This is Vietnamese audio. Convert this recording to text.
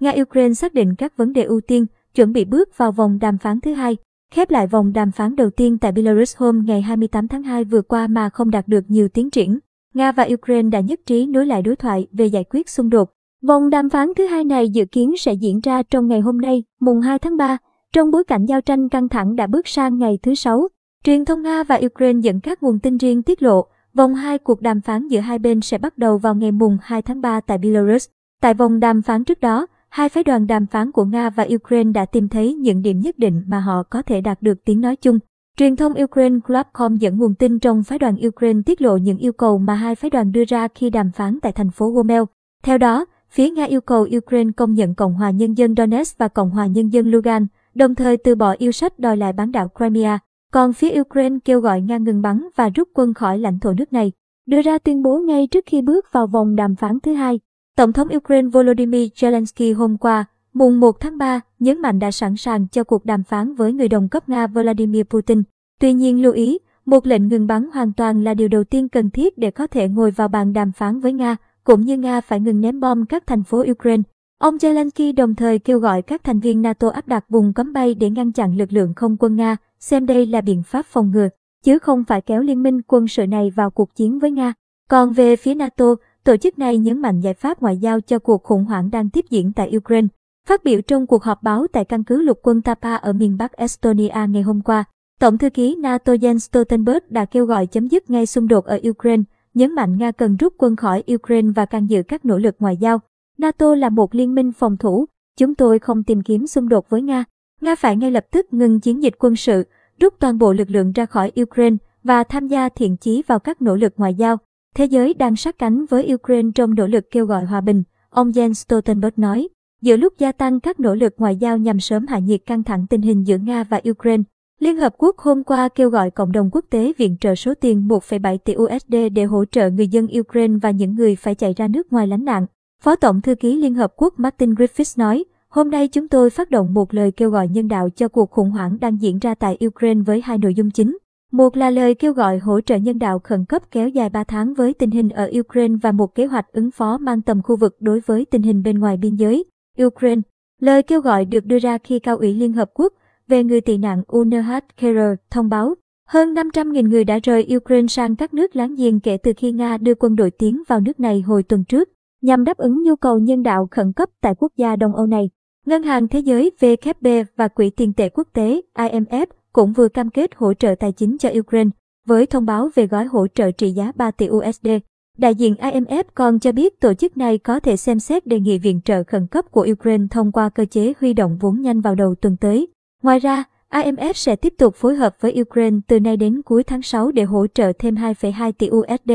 Nga-Ukraine xác định các vấn đề ưu tiên, chuẩn bị bước vào vòng đàm phán thứ hai. Khép lại vòng đàm phán đầu tiên tại Belarus hôm ngày 28 tháng 2 vừa qua mà không đạt được nhiều tiến triển. Nga và Ukraine đã nhất trí nối lại đối thoại về giải quyết xung đột. Vòng đàm phán thứ hai này dự kiến sẽ diễn ra trong ngày hôm nay, mùng 2 tháng 3, trong bối cảnh giao tranh căng thẳng đã bước sang ngày thứ Sáu. Truyền thông Nga và Ukraine dẫn các nguồn tin riêng tiết lộ, vòng 2 cuộc đàm phán giữa hai bên sẽ bắt đầu vào ngày mùng 2 tháng 3 tại Belarus. Tại vòng đàm phán trước đó, hai phái đoàn đàm phán của Nga và Ukraine đã tìm thấy những điểm nhất định mà họ có thể đạt được tiếng nói chung. Truyền thông Ukraine Clubcom dẫn nguồn tin trong phái đoàn Ukraine tiết lộ những yêu cầu mà hai phái đoàn đưa ra khi đàm phán tại thành phố Gomel. Theo đó, phía Nga yêu cầu Ukraine công nhận Cộng hòa Nhân dân Donetsk và Cộng hòa Nhân dân Lugan, đồng thời từ bỏ yêu sách đòi lại bán đảo Crimea. Còn phía Ukraine kêu gọi Nga ngừng bắn và rút quân khỏi lãnh thổ nước này, đưa ra tuyên bố ngay trước khi bước vào vòng đàm phán thứ hai. Tổng thống Ukraine Volodymyr Zelensky hôm qua, mùng 1 tháng 3, nhấn mạnh đã sẵn sàng cho cuộc đàm phán với người đồng cấp Nga Vladimir Putin. Tuy nhiên lưu ý, một lệnh ngừng bắn hoàn toàn là điều đầu tiên cần thiết để có thể ngồi vào bàn đàm phán với Nga, cũng như Nga phải ngừng ném bom các thành phố Ukraine. Ông Zelensky đồng thời kêu gọi các thành viên NATO áp đặt vùng cấm bay để ngăn chặn lực lượng không quân Nga, xem đây là biện pháp phòng ngừa, chứ không phải kéo liên minh quân sự này vào cuộc chiến với Nga. Còn về phía NATO, tổ chức này nhấn mạnh giải pháp ngoại giao cho cuộc khủng hoảng đang tiếp diễn tại Ukraine. Phát biểu trong cuộc họp báo tại căn cứ lục quân Tapa ở miền Bắc Estonia ngày hôm qua, Tổng thư ký NATO Jens Stoltenberg đã kêu gọi chấm dứt ngay xung đột ở Ukraine, nhấn mạnh Nga cần rút quân khỏi Ukraine và can dự các nỗ lực ngoại giao. NATO là một liên minh phòng thủ, chúng tôi không tìm kiếm xung đột với Nga. Nga phải ngay lập tức ngừng chiến dịch quân sự, rút toàn bộ lực lượng ra khỏi Ukraine và tham gia thiện chí vào các nỗ lực ngoại giao. Thế giới đang sát cánh với Ukraine trong nỗ lực kêu gọi hòa bình, ông Jens Stoltenberg nói. Giữa lúc gia tăng các nỗ lực ngoại giao nhằm sớm hạ nhiệt căng thẳng tình hình giữa Nga và Ukraine, Liên Hợp Quốc hôm qua kêu gọi cộng đồng quốc tế viện trợ số tiền 1,7 tỷ USD để hỗ trợ người dân Ukraine và những người phải chạy ra nước ngoài lánh nạn. Phó Tổng Thư ký Liên Hợp Quốc Martin Griffiths nói, hôm nay chúng tôi phát động một lời kêu gọi nhân đạo cho cuộc khủng hoảng đang diễn ra tại Ukraine với hai nội dung chính. Một là lời kêu gọi hỗ trợ nhân đạo khẩn cấp kéo dài 3 tháng với tình hình ở Ukraine và một kế hoạch ứng phó mang tầm khu vực đối với tình hình bên ngoài biên giới. Ukraine. Lời kêu gọi được đưa ra khi Cao ủy Liên Hợp Quốc về người tị nạn UNHCR thông báo hơn 500.000 người đã rời Ukraine sang các nước láng giềng kể từ khi Nga đưa quân đội tiến vào nước này hồi tuần trước, nhằm đáp ứng nhu cầu nhân đạo khẩn cấp tại quốc gia Đông Âu này. Ngân hàng Thế giới WB và Quỹ tiền tệ quốc tế IMF cũng vừa cam kết hỗ trợ tài chính cho Ukraine với thông báo về gói hỗ trợ trị giá 3 tỷ USD. Đại diện IMF còn cho biết tổ chức này có thể xem xét đề nghị viện trợ khẩn cấp của Ukraine thông qua cơ chế huy động vốn nhanh vào đầu tuần tới. Ngoài ra, IMF sẽ tiếp tục phối hợp với Ukraine từ nay đến cuối tháng 6 để hỗ trợ thêm 2,2 tỷ USD